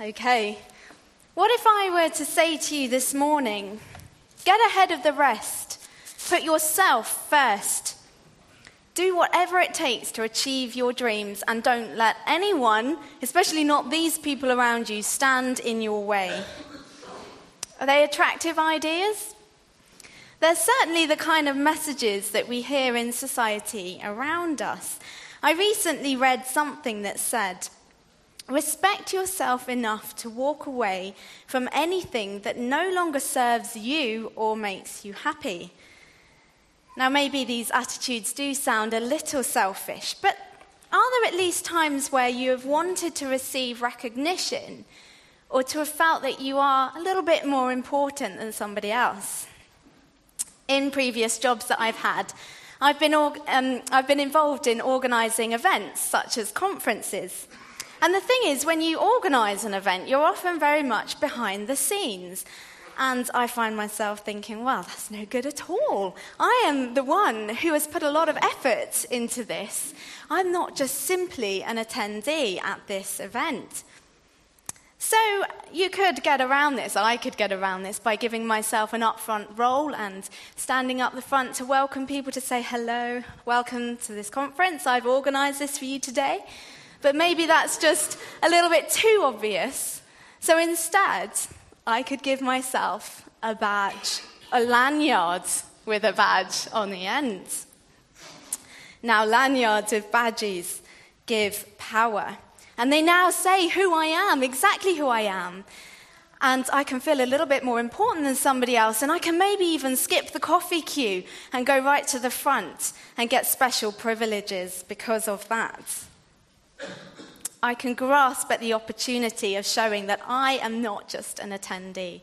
Okay. What if I were to say to you this morning, get ahead of the rest, put yourself first, do whatever it takes to achieve your dreams, and don't let anyone, especially not these people around you, stand in your way? Are they attractive ideas? They're certainly the kind of messages that we hear in society around us. I recently read something that said, Respect yourself enough to walk away from anything that no longer serves you or makes you happy. Now, maybe these attitudes do sound a little selfish, but are there at least times where you have wanted to receive recognition or to have felt that you are a little bit more important than somebody else? In previous jobs that I've had, I've been, um, I've been involved in organising events such as conferences. And the thing is, when you organise an event, you're often very much behind the scenes. And I find myself thinking, well, that's no good at all. I am the one who has put a lot of effort into this. I'm not just simply an attendee at this event. So you could get around this, I could get around this by giving myself an upfront role and standing up the front to welcome people to say hello, welcome to this conference. I've organised this for you today. But maybe that's just a little bit too obvious. So instead, I could give myself a badge, a lanyard with a badge on the end. Now, lanyards with badges give power. And they now say who I am, exactly who I am. And I can feel a little bit more important than somebody else. And I can maybe even skip the coffee queue and go right to the front and get special privileges because of that. I can grasp at the opportunity of showing that I am not just an attendee.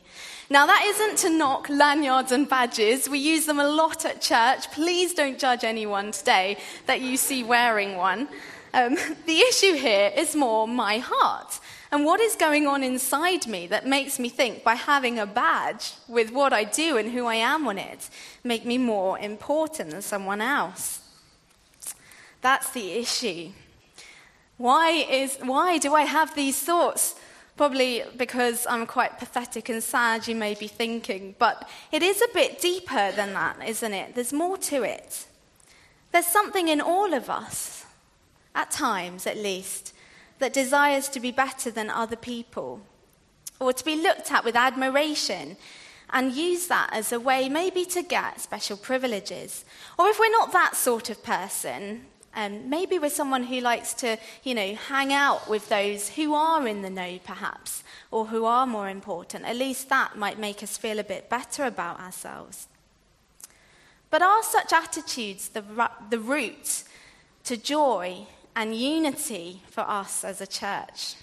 Now, that isn't to knock lanyards and badges. We use them a lot at church. Please don't judge anyone today that you see wearing one. Um, the issue here is more my heart and what is going on inside me that makes me think by having a badge with what I do and who I am on it make me more important than someone else. That's the issue. Why, is, why do I have these thoughts? Probably because I'm quite pathetic and sad, you may be thinking. But it is a bit deeper than that, isn't it? There's more to it. There's something in all of us, at times at least, that desires to be better than other people, or to be looked at with admiration and use that as a way maybe to get special privileges. Or if we're not that sort of person, um, maybe we're someone who likes to, you know, hang out with those who are in the know, perhaps, or who are more important. At least that might make us feel a bit better about ourselves. But are such attitudes the, the route to joy and unity for us as a church?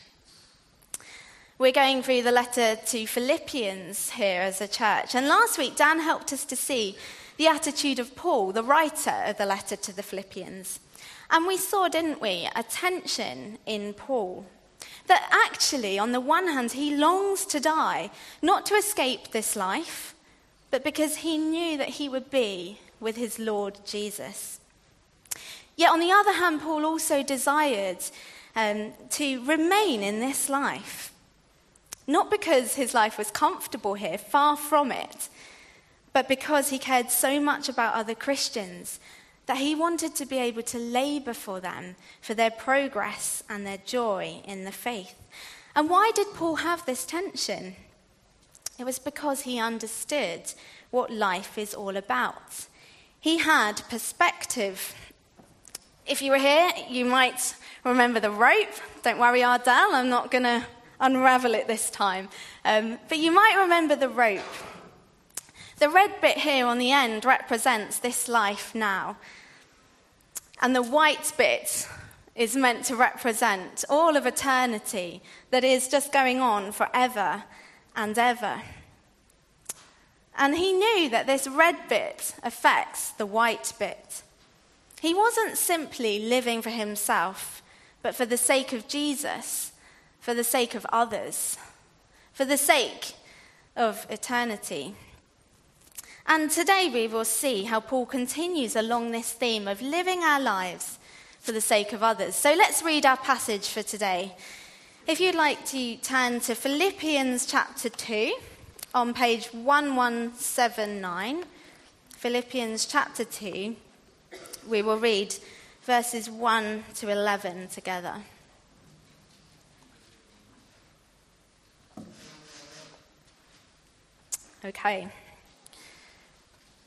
We're going through the letter to Philippians here as a church. And last week, Dan helped us to see the attitude of Paul, the writer of the letter to the Philippians. And we saw, didn't we, a tension in Paul. That actually, on the one hand, he longs to die, not to escape this life, but because he knew that he would be with his Lord Jesus. Yet, on the other hand, Paul also desired um, to remain in this life. Not because his life was comfortable here, far from it, but because he cared so much about other Christians that he wanted to be able to labor for them, for their progress and their joy in the faith. And why did Paul have this tension? It was because he understood what life is all about. He had perspective. If you were here, you might remember the rope. Don't worry, Ardell, I'm not going to unravel it this time. Um, but you might remember the rope. The red bit here on the end represents this life now. And the white bit is meant to represent all of eternity that is just going on forever and ever. And he knew that this red bit affects the white bit. He wasn't simply living for himself, but for the sake of Jesus, for the sake of others, for the sake of eternity. And today we will see how Paul continues along this theme of living our lives for the sake of others. So let's read our passage for today. If you'd like to turn to Philippians chapter 2 on page 1179, Philippians chapter 2, we will read verses 1 to 11 together. Okay.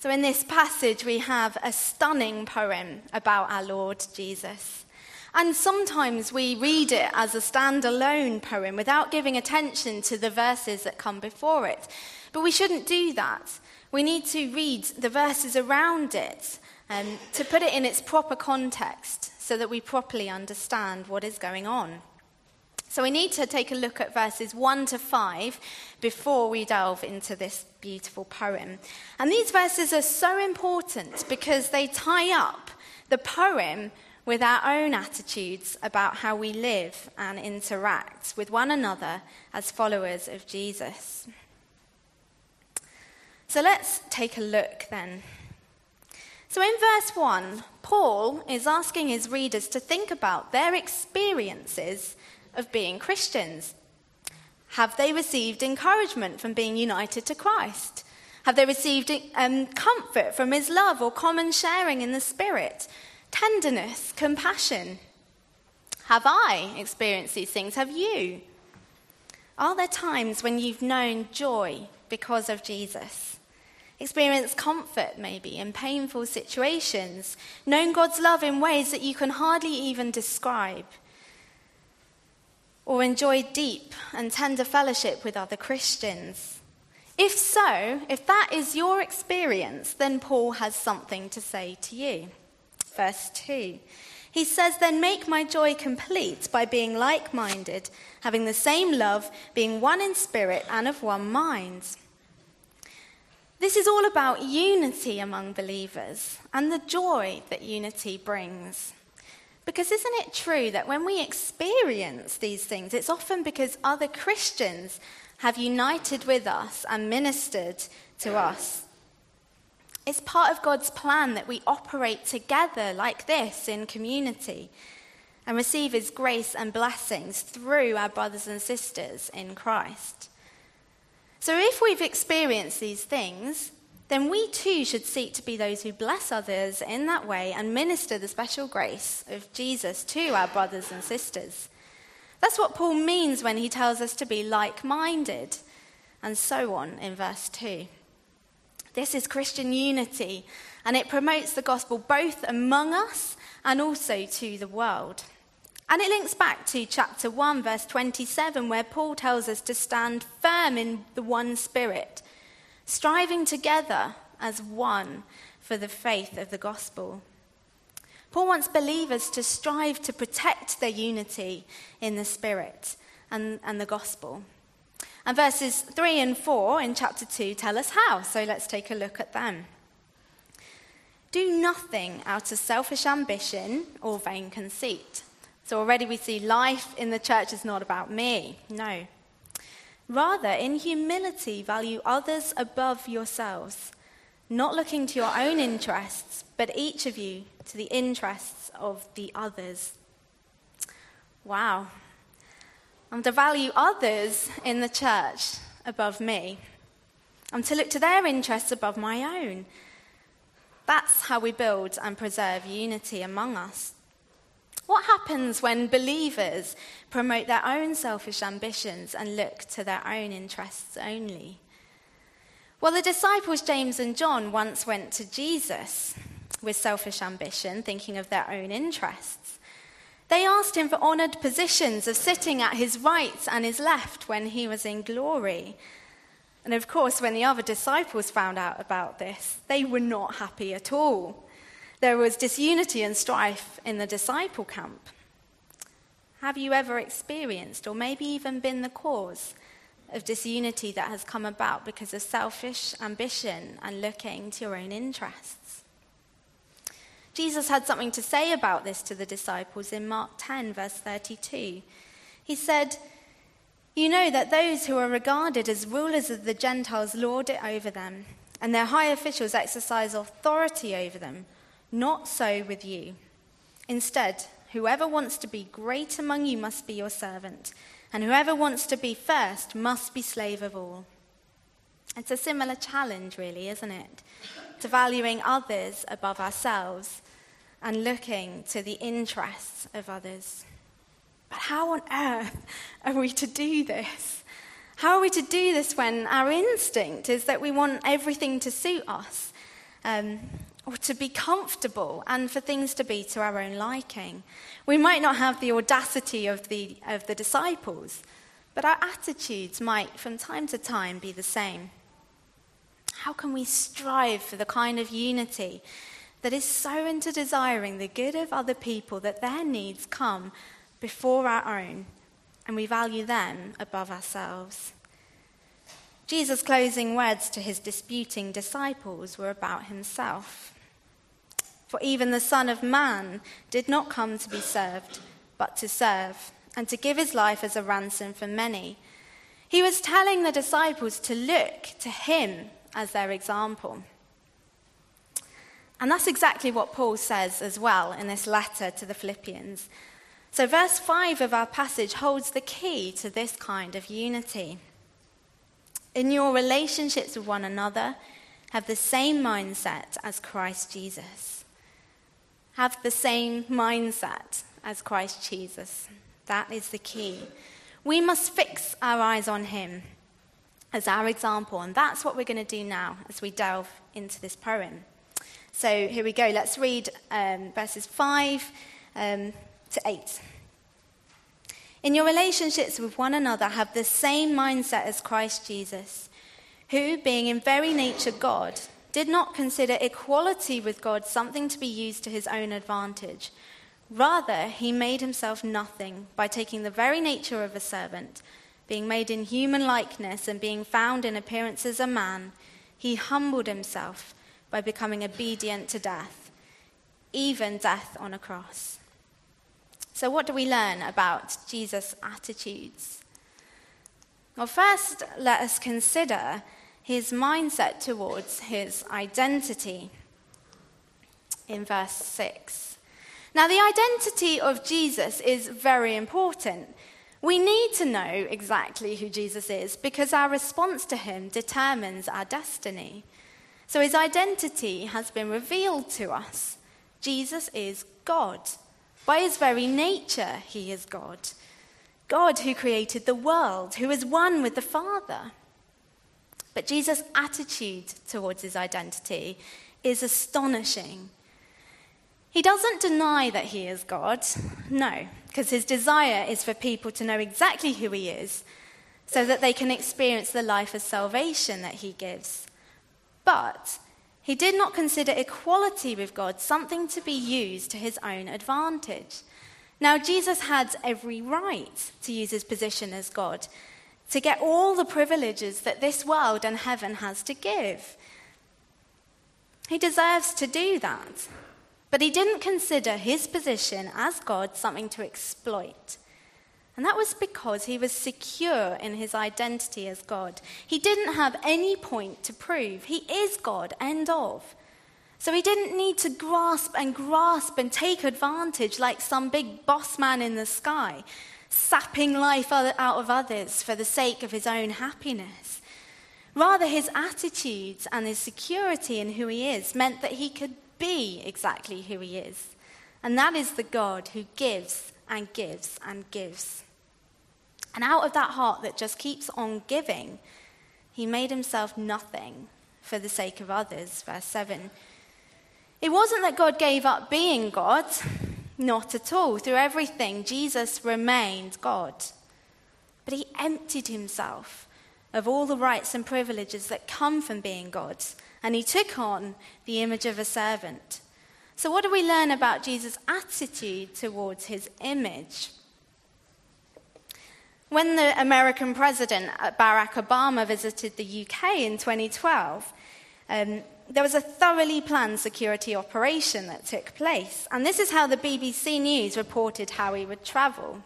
So, in this passage, we have a stunning poem about our Lord Jesus. And sometimes we read it as a standalone poem without giving attention to the verses that come before it. But we shouldn't do that. We need to read the verses around it um, to put it in its proper context so that we properly understand what is going on. So we need to take a look at verses 1 to 5 before we delve into this beautiful poem. And these verses are so important because they tie up the poem with our own attitudes about how we live and interact with one another as followers of Jesus. So let's take a look then. So in verse 1, Paul is asking his readers to think about their experiences of being Christians. Have they received encouragement from being united to Christ? Have they received um, comfort from his love or common sharing in the Spirit? tenderness, compassion. Have I experienced these things? Have you? Are there times when you've known joy because of Jesus? Experienced comfort, maybe, in painful situations? Known God's love in ways that you can hardly even describe? Or enjoy deep and tender fellowship with other Christians? If so, if that is your experience, then Paul has something to say to you verse 2. He says, Then make my joy complete by being like minded, having the same love, being one in spirit and of one mind. This is all about unity among believers and the joy that unity brings. Because isn't it true that when we experience these things, it's often because other Christians have united with us and ministered to us? It's part of God's plan that we operate together like this in community and receive His grace and blessings through our brothers and sisters in Christ. So, if we've experienced these things, then we too should seek to be those who bless others in that way and minister the special grace of Jesus to our brothers and sisters. That's what Paul means when he tells us to be like minded, and so on in verse 2. This is Christian unity, and it promotes the gospel both among us and also to the world. And it links back to chapter 1, verse 27, where Paul tells us to stand firm in the one spirit, striving together as one for the faith of the gospel. Paul wants believers to strive to protect their unity in the spirit and, and the gospel. And verses 3 and 4 in chapter 2 tell us how, so let's take a look at them. Do nothing out of selfish ambition or vain conceit. So already we see life in the church is not about me. No. Rather, in humility, value others above yourselves, not looking to your own interests, but each of you to the interests of the others. Wow. I'm to value others in the church above me. I'm to look to their interests above my own. That's how we build and preserve unity among us. What happens when believers promote their own selfish ambitions and look to their own interests only? Well, the disciples James and John once went to Jesus with selfish ambition, thinking of their own interests. They asked him for honored positions of sitting at his right and his left when he was in glory. And of course, when the other disciples found out about this, they were not happy at all. There was disunity and strife in the disciple camp. Have you ever experienced, or maybe even been the cause, of disunity that has come about because of selfish ambition and looking to your own interests? Jesus had something to say about this to the disciples in Mark 10, verse 32. He said, You know that those who are regarded as rulers of the Gentiles lord it over them, and their high officials exercise authority over them. Not so with you. Instead, whoever wants to be great among you must be your servant, and whoever wants to be first must be slave of all. It's a similar challenge, really, isn't it? To valuing others above ourselves and looking to the interests of others. But how on earth are we to do this? How are we to do this when our instinct is that we want everything to suit us? Um, or to be comfortable and for things to be to our own liking. We might not have the audacity of the, of the disciples, but our attitudes might from time to time be the same. How can we strive for the kind of unity that is so into desiring the good of other people that their needs come before our own and we value them above ourselves? Jesus' closing words to his disputing disciples were about himself. For even the Son of Man did not come to be served, but to serve, and to give his life as a ransom for many. He was telling the disciples to look to him as their example. And that's exactly what Paul says as well in this letter to the Philippians. So, verse 5 of our passage holds the key to this kind of unity. In your relationships with one another, have the same mindset as Christ Jesus have the same mindset as Christ Jesus. That is the key. We must fix our eyes on him as our example, and that's what we're going to do now as we delve into this poem. So here we go. Let's read um, verses 5 um, to 8. In your relationships with one another, have the same mindset as Christ Jesus, who, being in very nature God, did not consider equality with God something to be used to his own advantage. Rather, he made himself nothing by taking the very nature of a servant. Being made in human likeness and being found in appearance as a man, he humbled himself by becoming obedient to death, even death on a cross. So, what do we learn about Jesus' attitudes? Well, first, let us consider his mindset towards his identity in verse 6. Now, the identity of Jesus is very important. We need to know exactly who Jesus is because our response to him determines our destiny. So, his identity has been revealed to us. Jesus is God. By his very nature, he is God. God who created the world, who is one with the Father. But Jesus' attitude towards his identity is astonishing. He doesn't deny that he is God, no, because his desire is for people to know exactly who he is so that they can experience the life of salvation that he gives. But he did not consider equality with God something to be used to his own advantage. Now, Jesus had every right to use his position as God to get all the privileges that this world and heaven has to give. He deserves to do that. But he didn't consider his position as God something to exploit. And that was because he was secure in his identity as God. He didn't have any point to prove. He is God, end of. So he didn't need to grasp and grasp and take advantage like some big boss man in the sky, sapping life out of others for the sake of his own happiness. Rather, his attitudes and his security in who he is meant that he could be exactly who he is. And that is the God who gives and gives and gives. And out of that heart that just keeps on giving, he made himself nothing for the sake of others. Verse 7. It wasn't that God gave up being God, not at all. Through everything, Jesus remained God. But he emptied himself of all the rights and privileges that come from being God, and he took on the image of a servant. So, what do we learn about Jesus' attitude towards his image? When the American president, uh, Barack Obama, visited the UK in 2012, um, there was a thoroughly planned security operation that took place. And this is how the BBC News reported how he would travel.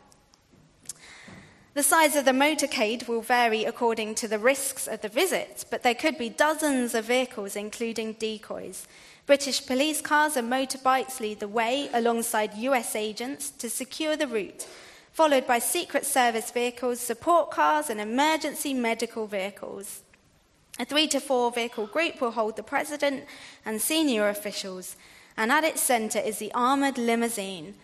The size of the motorcade will vary according to the risks of the visit, but there could be dozens of vehicles, including decoys. British police cars and motorbikes lead the way alongside US agents to secure the route, followed by Secret Service vehicles, support cars, and emergency medical vehicles. A three to four vehicle group will hold the president and senior officials, and at its center is the armored limousine.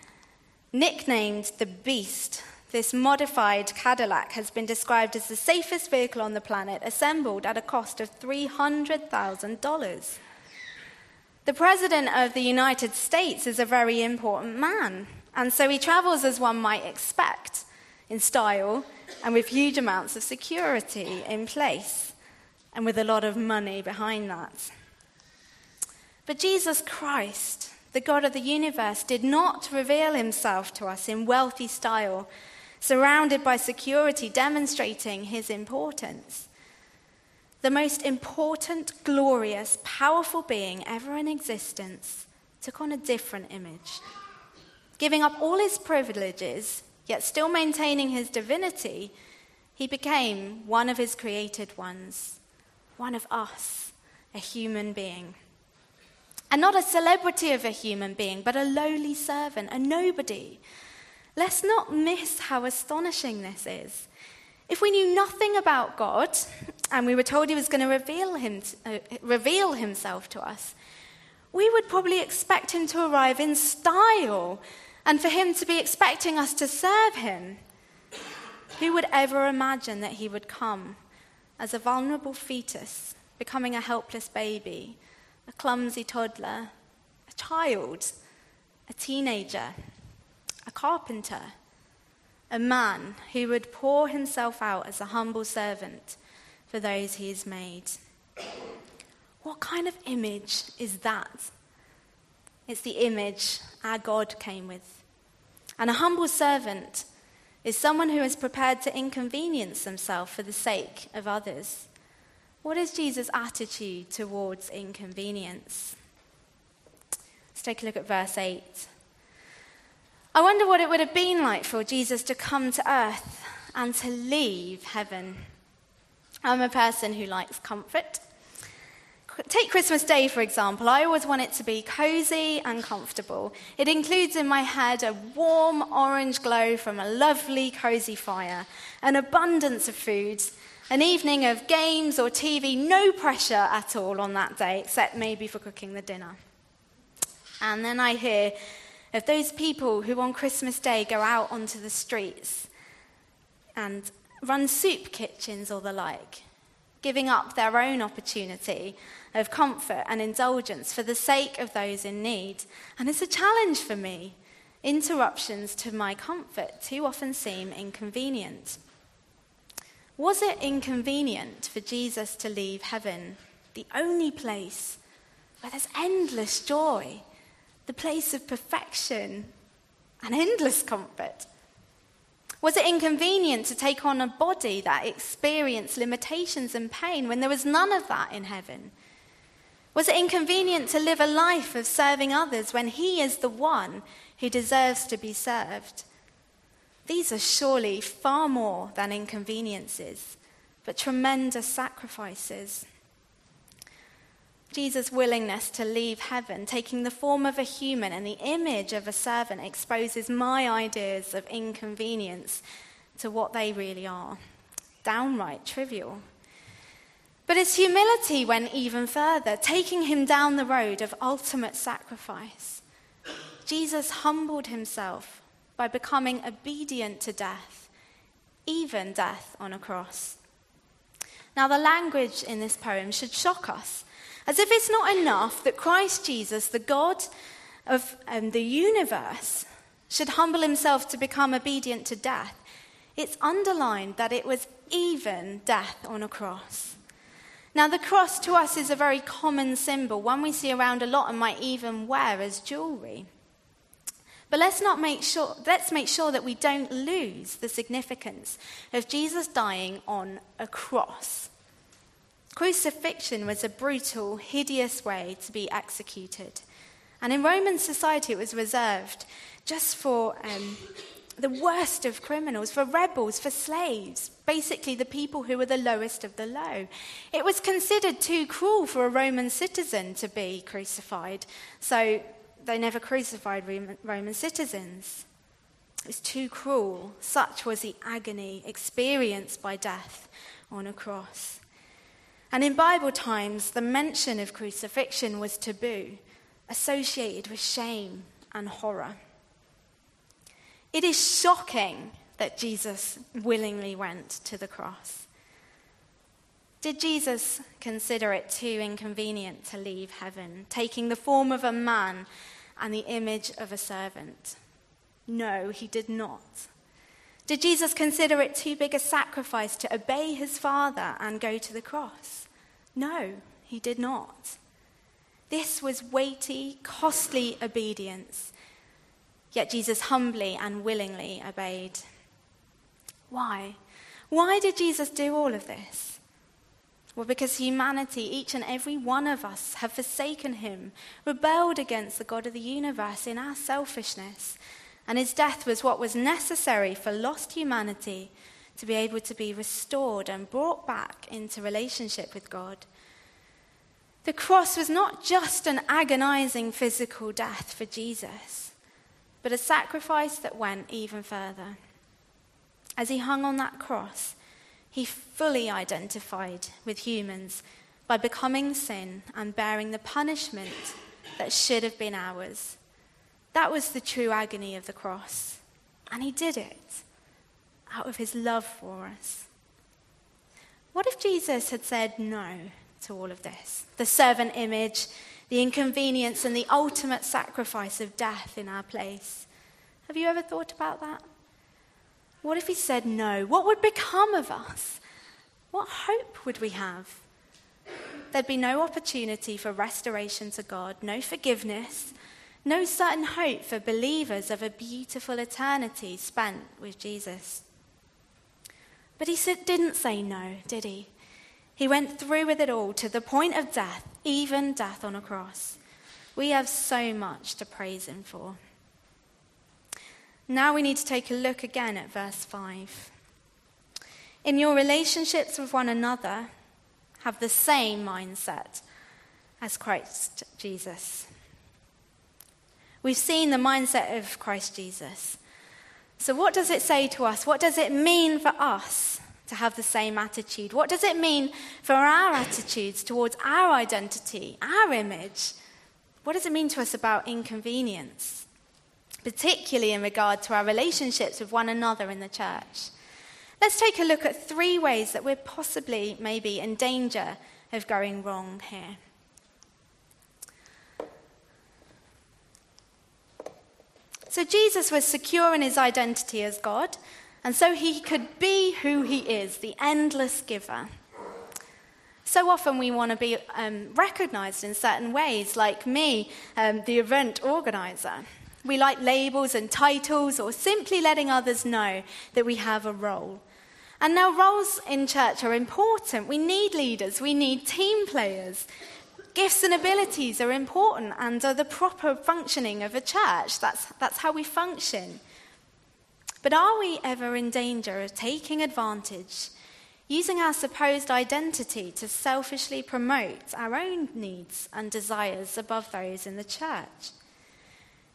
Nicknamed the Beast, this modified Cadillac has been described as the safest vehicle on the planet, assembled at a cost of $300,000. The President of the United States is a very important man, and so he travels as one might expect, in style and with huge amounts of security in place and with a lot of money behind that. But Jesus Christ, the God of the universe, did not reveal himself to us in wealthy style, surrounded by security, demonstrating his importance. The most important, glorious, powerful being ever in existence took on a different image. Giving up all his privileges, yet still maintaining his divinity, he became one of his created ones one of us, a human being. And not a celebrity of a human being, but a lowly servant, a nobody. Let's not miss how astonishing this is. If we knew nothing about God and we were told he was going to reveal, him, uh, reveal himself to us, we would probably expect him to arrive in style and for him to be expecting us to serve him. Who would ever imagine that he would come as a vulnerable fetus, becoming a helpless baby, a clumsy toddler, a child, a teenager, a carpenter, a man who would pour himself out as a humble servant for those he has made. What kind of image is that? It's the image our God came with. And a humble servant is someone who is prepared to inconvenience themselves for the sake of others. What is Jesus' attitude towards inconvenience? Let's take a look at verse 8. I wonder what it would have been like for Jesus to come to earth and to leave heaven. I'm a person who likes comfort. Take Christmas Day, for example. I always want it to be cozy and comfortable. It includes in my head a warm orange glow from a lovely, cozy fire, an abundance of food, an evening of games or TV, no pressure at all on that day, except maybe for cooking the dinner. And then I hear of those people who on Christmas Day go out onto the streets and run soup kitchens or the like, giving up their own opportunity of comfort and indulgence for the sake of those in need. And it's a challenge for me. Interruptions to my comfort too often seem inconvenient. Was it inconvenient for Jesus to leave heaven, the only place where there's endless joy, the place of perfection and endless comfort? Was it inconvenient to take on a body that experienced limitations and pain when there was none of that in heaven? Was it inconvenient to live a life of serving others when He is the one who deserves to be served? These are surely far more than inconveniences, but tremendous sacrifices. Jesus' willingness to leave heaven, taking the form of a human and the image of a servant, exposes my ideas of inconvenience to what they really are downright trivial. But his humility went even further, taking him down the road of ultimate sacrifice. Jesus humbled himself by becoming obedient to death, even death on a cross. Now, the language in this poem should shock us, as if it's not enough that Christ Jesus, the God of um, the universe, should humble himself to become obedient to death. It's underlined that it was even death on a cross. Now, the cross to us is a very common symbol, one we see around a lot and might even wear as jewelry. But let's, not make sure, let's make sure that we don't lose the significance of Jesus dying on a cross. Crucifixion was a brutal, hideous way to be executed. And in Roman society, it was reserved just for um, the worst of criminals, for rebels, for slaves, basically the people who were the lowest of the low. It was considered too cruel for a Roman citizen to be crucified, so they never crucified Roman citizens. It was too cruel. Such was the agony experienced by death on a cross. And in Bible times, the mention of crucifixion was taboo, associated with shame and horror. It is shocking that Jesus willingly went to the cross. Did Jesus consider it too inconvenient to leave heaven, taking the form of a man and the image of a servant? No, he did not. Did Jesus consider it too big a sacrifice to obey his Father and go to the cross? No, he did not. This was weighty, costly obedience Yet Jesus humbly and willingly obeyed. Why? Why did Jesus do all of this? Well, because humanity, each and every one of us, have forsaken him, rebelled against the God of the universe in our selfishness. And his death was what was necessary for lost humanity to be able to be restored and brought back into relationship with God. The cross was not just an agonizing physical death for Jesus but a sacrifice that went even further. As he hung on that cross, he fully identified with humans by becoming sin and bearing the punishment that should have been ours. That was the true agony of the cross. And he did it out of his love for us. What if Jesus had said no to all of this? The servant image, the inconvenience and the ultimate sacrifice of death in our place. Have you ever thought about that? What if he said no? What would become of us? What hope would we have? There'd be no opportunity for restoration to God, no forgiveness, no certain hope for believers of a beautiful eternity spent with Jesus. But he didn't say no, did he? He went through with it all to the point of death, even death on a cross. We have so much to praise him for. Now we need to take a look again at verse 5. In your relationships with one another, have the same mindset as Christ Jesus. We've seen the mindset of Christ Jesus. So, what does it say to us? What does it mean for us to have the same attitude? What does it mean for our attitudes towards our identity, our image? What does it mean to us about inconvenience, particularly in regard to our relationships with one another in the church? Let's take a look at three ways that we're possibly, maybe, in danger of going wrong here. So, Jesus was secure in his identity as God, and so he could be who he is, the endless giver. So often we want to be um, recognized in certain ways, like me, um, the event organizer. We like labels and titles, or simply letting others know that we have a role. And now, roles in church are important. We need leaders, we need team players. Gifts and abilities are important and are the proper functioning of a church. That's, that's how we function. But are we ever in danger of taking advantage, using our supposed identity to selfishly promote our own needs and desires above those in the church?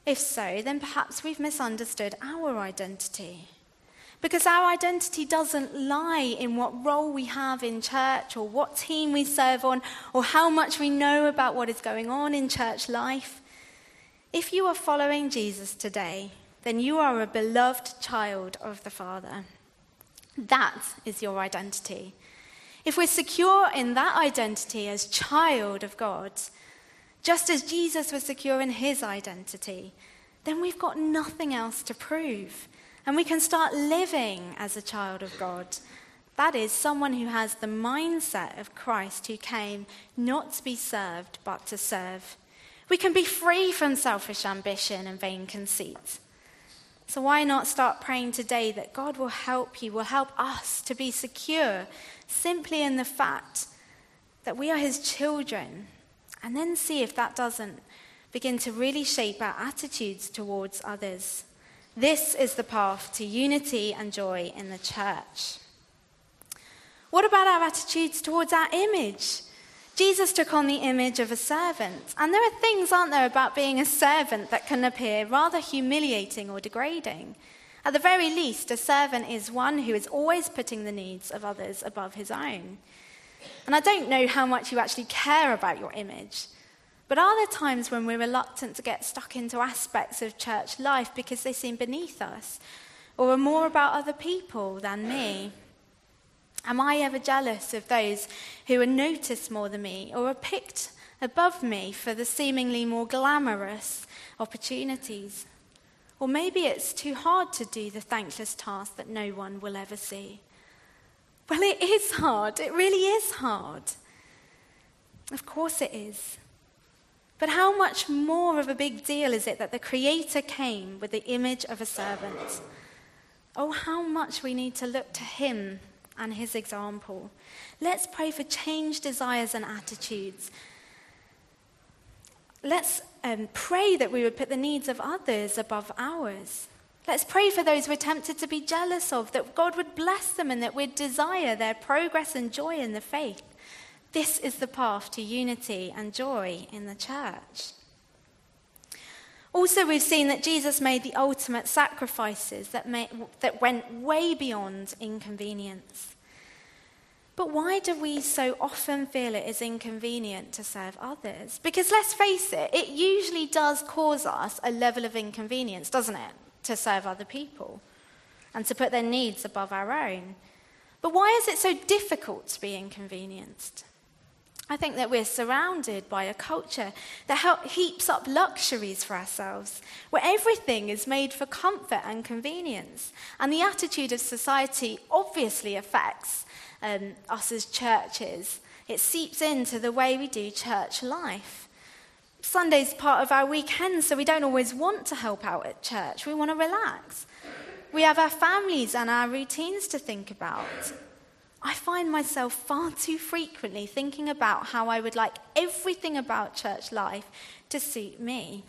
If so, then perhaps we've misunderstood our identity. Because our identity doesn't lie in what role we have in church or what team we serve on or how much we know about what is going on in church life. If you are following Jesus today, then you are a beloved child of the Father. That is your identity. If we're secure in that identity as child of God, just as Jesus was secure in his identity, then we've got nothing else to prove and we can start living as a child of God. That is, someone who has the mindset of Christ who came not to be served, but to serve. We can be free from selfish ambition and vain conceit. So, why not start praying today that God will help you, will help us to be secure simply in the fact that we are His children, and then see if that doesn't begin to really shape our attitudes towards others. This is the path to unity and joy in the church. What about our attitudes towards our image? Jesus took on the image of a servant. And there are things, aren't there, about being a servant that can appear rather humiliating or degrading. At the very least, a servant is one who is always putting the needs of others above his own. And I don't know how much you actually care about your image. But are there times when we're reluctant to get stuck into aspects of church life because they seem beneath us or are more about other people than me? Am I ever jealous of those who are noticed more than me or are picked above me for the seemingly more glamorous opportunities? Or maybe it's too hard to do the thankless task that no one will ever see. Well, it is hard. It really is hard. Of course it is. But how much more of a big deal is it that the Creator came with the image of a servant? Oh, how much we need to look to Him and His example. Let's pray for changed desires and attitudes. Let's um, pray that we would put the needs of others above ours. Let's pray for those we're tempted to be jealous of, that God would bless them and that we'd desire their progress and joy in the faith. This is the path to unity and joy in the church. Also, we've seen that Jesus made the ultimate sacrifices that, that went way beyond inconvenience. But why do we so often feel it is inconvenient to serve others? Because let's face it, it usually does cause us a level of inconvenience, doesn't it, to serve other people and to put their needs above our own. But why is it so difficult to be inconvenienced? I think that we're surrounded by a culture that heaps up luxuries for ourselves, where everything is made for comfort and convenience. And the attitude of society obviously affects um, us as churches. It seeps into the way we do church life. Sunday's part of our weekend, so we don't always want to help out at church. We want to relax. We have our families and our routines to think about. I find myself far too frequently thinking about how I would like everything about church life to suit me.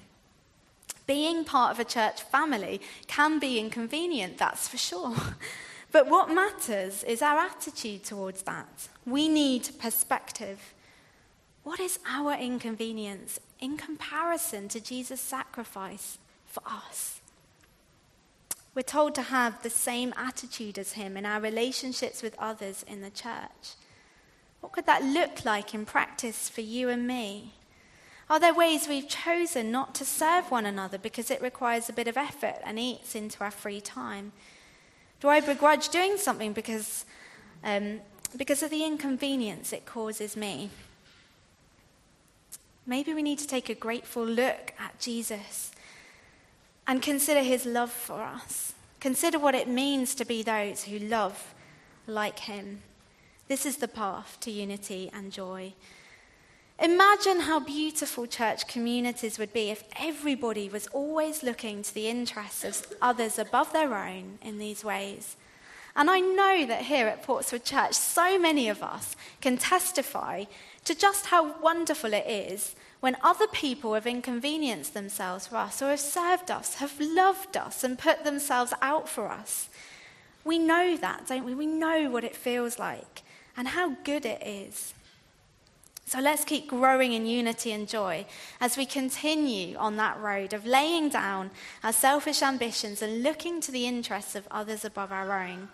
Being part of a church family can be inconvenient, that's for sure. But what matters is our attitude towards that. We need perspective. What is our inconvenience in comparison to Jesus' sacrifice for us? We're told to have the same attitude as him in our relationships with others in the church. What could that look like in practice for you and me? Are there ways we've chosen not to serve one another because it requires a bit of effort and eats into our free time? Do I begrudge doing something because, um, because of the inconvenience it causes me? Maybe we need to take a grateful look at Jesus and consider his love for us. Consider what it means to be those who love like him. This is the path to unity and joy. Imagine how beautiful church communities would be if everybody was always looking to the interests of others above their own in these ways. And I know that here at Portswood Church, so many of us can testify to just how wonderful it is when other people have inconvenienced themselves for us or have served us, have loved us, and put themselves out for us. We know that, don't we? We know what it feels like and how good it is. So let's keep growing in unity and joy as we continue on that road of laying down our selfish ambitions and looking to the interests of others above our own.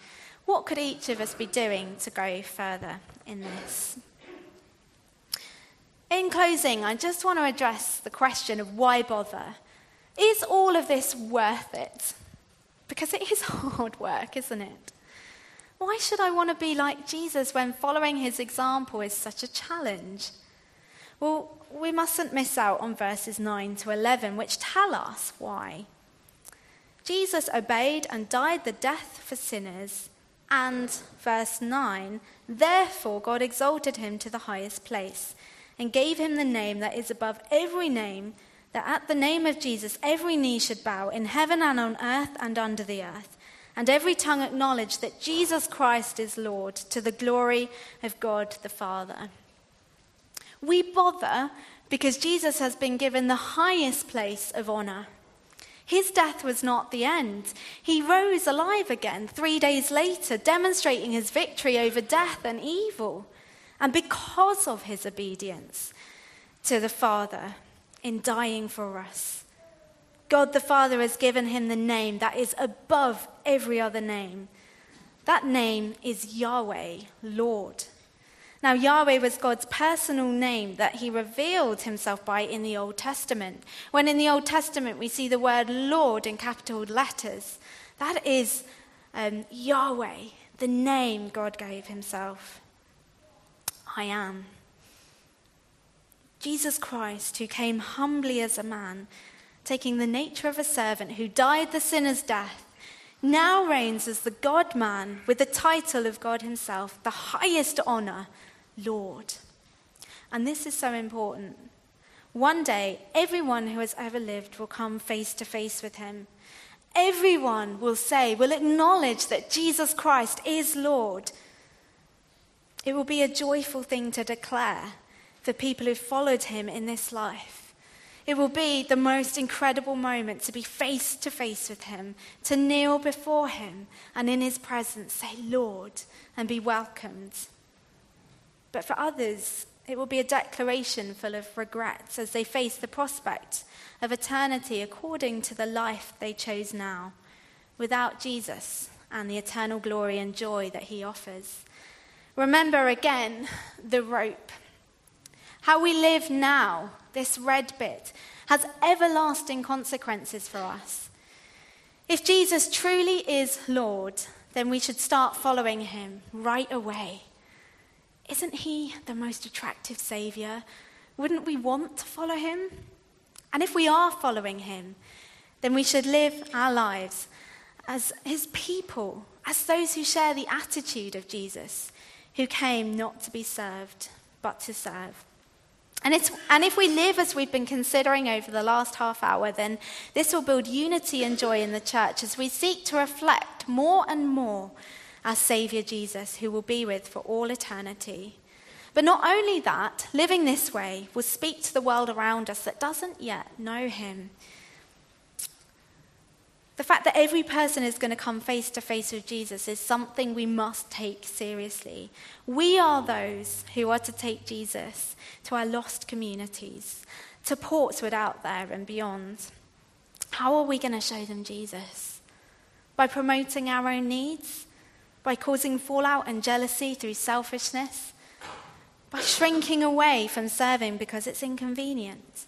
What could each of us be doing to go further in this? In closing, I just want to address the question of why bother? Is all of this worth it? Because it is hard work, isn't it? Why should I want to be like Jesus when following his example is such a challenge? Well, we mustn't miss out on verses 9 to 11, which tell us why. Jesus obeyed and died the death for sinners, and, verse 9, therefore God exalted him to the highest place and gave him the name that is above every name, that at the name of Jesus every knee should bow in heaven and on earth and under the earth and every tongue acknowledge that Jesus Christ is Lord to the glory of God the Father. We bother because Jesus has been given the highest place of honor. His death was not the end. He rose alive again three days later, demonstrating his victory over death and evil. And because of his obedience to the Father in dying for us, God the Father has given him the name that is above every other name. That name is Yahweh, Lord. Now, Yahweh was God's personal name that he revealed himself by in the Old Testament. When in the Old Testament we see the word Lord in capital letters, that is um, Yahweh, the name God gave himself. I am. Jesus Christ, who came humbly as a man, taking the nature of a servant who died the sinner's death, now reigns as the God man with the title of God Himself, the highest honor, Lord. And this is so important. One day, everyone who has ever lived will come face to face with Him. Everyone will say, will acknowledge that Jesus Christ is Lord. It will be a joyful thing to declare for people who followed Him in this life. It will be the most incredible moment to be face to face with Him, to kneel before Him and in His presence say, Lord, and be welcomed. But for others, it will be a declaration full of regrets as they face the prospect of eternity according to the life they chose now, without Jesus and the eternal glory and joy that He offers. Remember again the rope. How we live now this red bit, has everlasting consequences for us. If Jesus truly is Lord, then we should start following him right away. Isn't he the most attractive Savior? Wouldn't we want to follow him? And if we are following him, then we should live our lives as his people, as those who share the attitude of Jesus, who came not to be served, but to serve. And, and if we live as we've been considering over the last half hour, then this will build unity and joy in the church as we seek to reflect more and more our Saviour Jesus, who will be with for all eternity. But not only that, living this way will speak to the world around us that doesn't yet know Him. The fact that every person is going to come face to face with Jesus is something we must take seriously. We are those who are to take Jesus to our lost communities, to Portswood out there and beyond. How are we going to show them Jesus? By promoting our own needs? By causing fallout and jealousy through selfishness? By shrinking away from serving because it's inconvenient?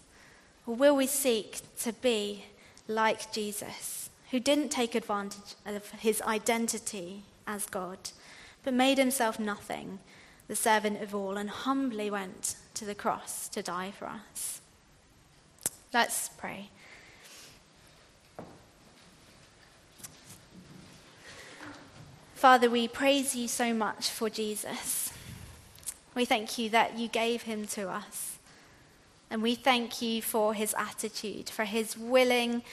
Or will we seek to be like Jesus? Who didn't take advantage of his identity as God, but made himself nothing, the servant of all, and humbly went to the cross to die for us. Let's pray. Father, we praise you so much for Jesus. We thank you that you gave him to us. And we thank you for his attitude, for his willing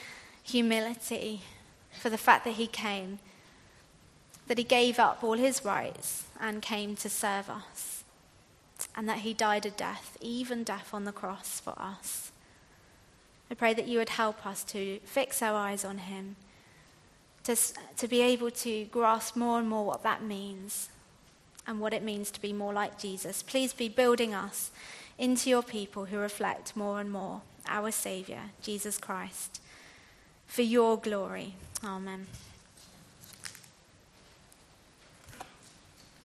humility, for the fact that he came, that he gave up all his rights and came to serve us, and that he died a death, even death on the cross for us. I pray that you would help us to fix our eyes on him, to, to be able to grasp more and more what that means and what it means to be more like Jesus. Please be building us into your people who reflect more and more our Saviour, Jesus Christ, for your glory. Amen.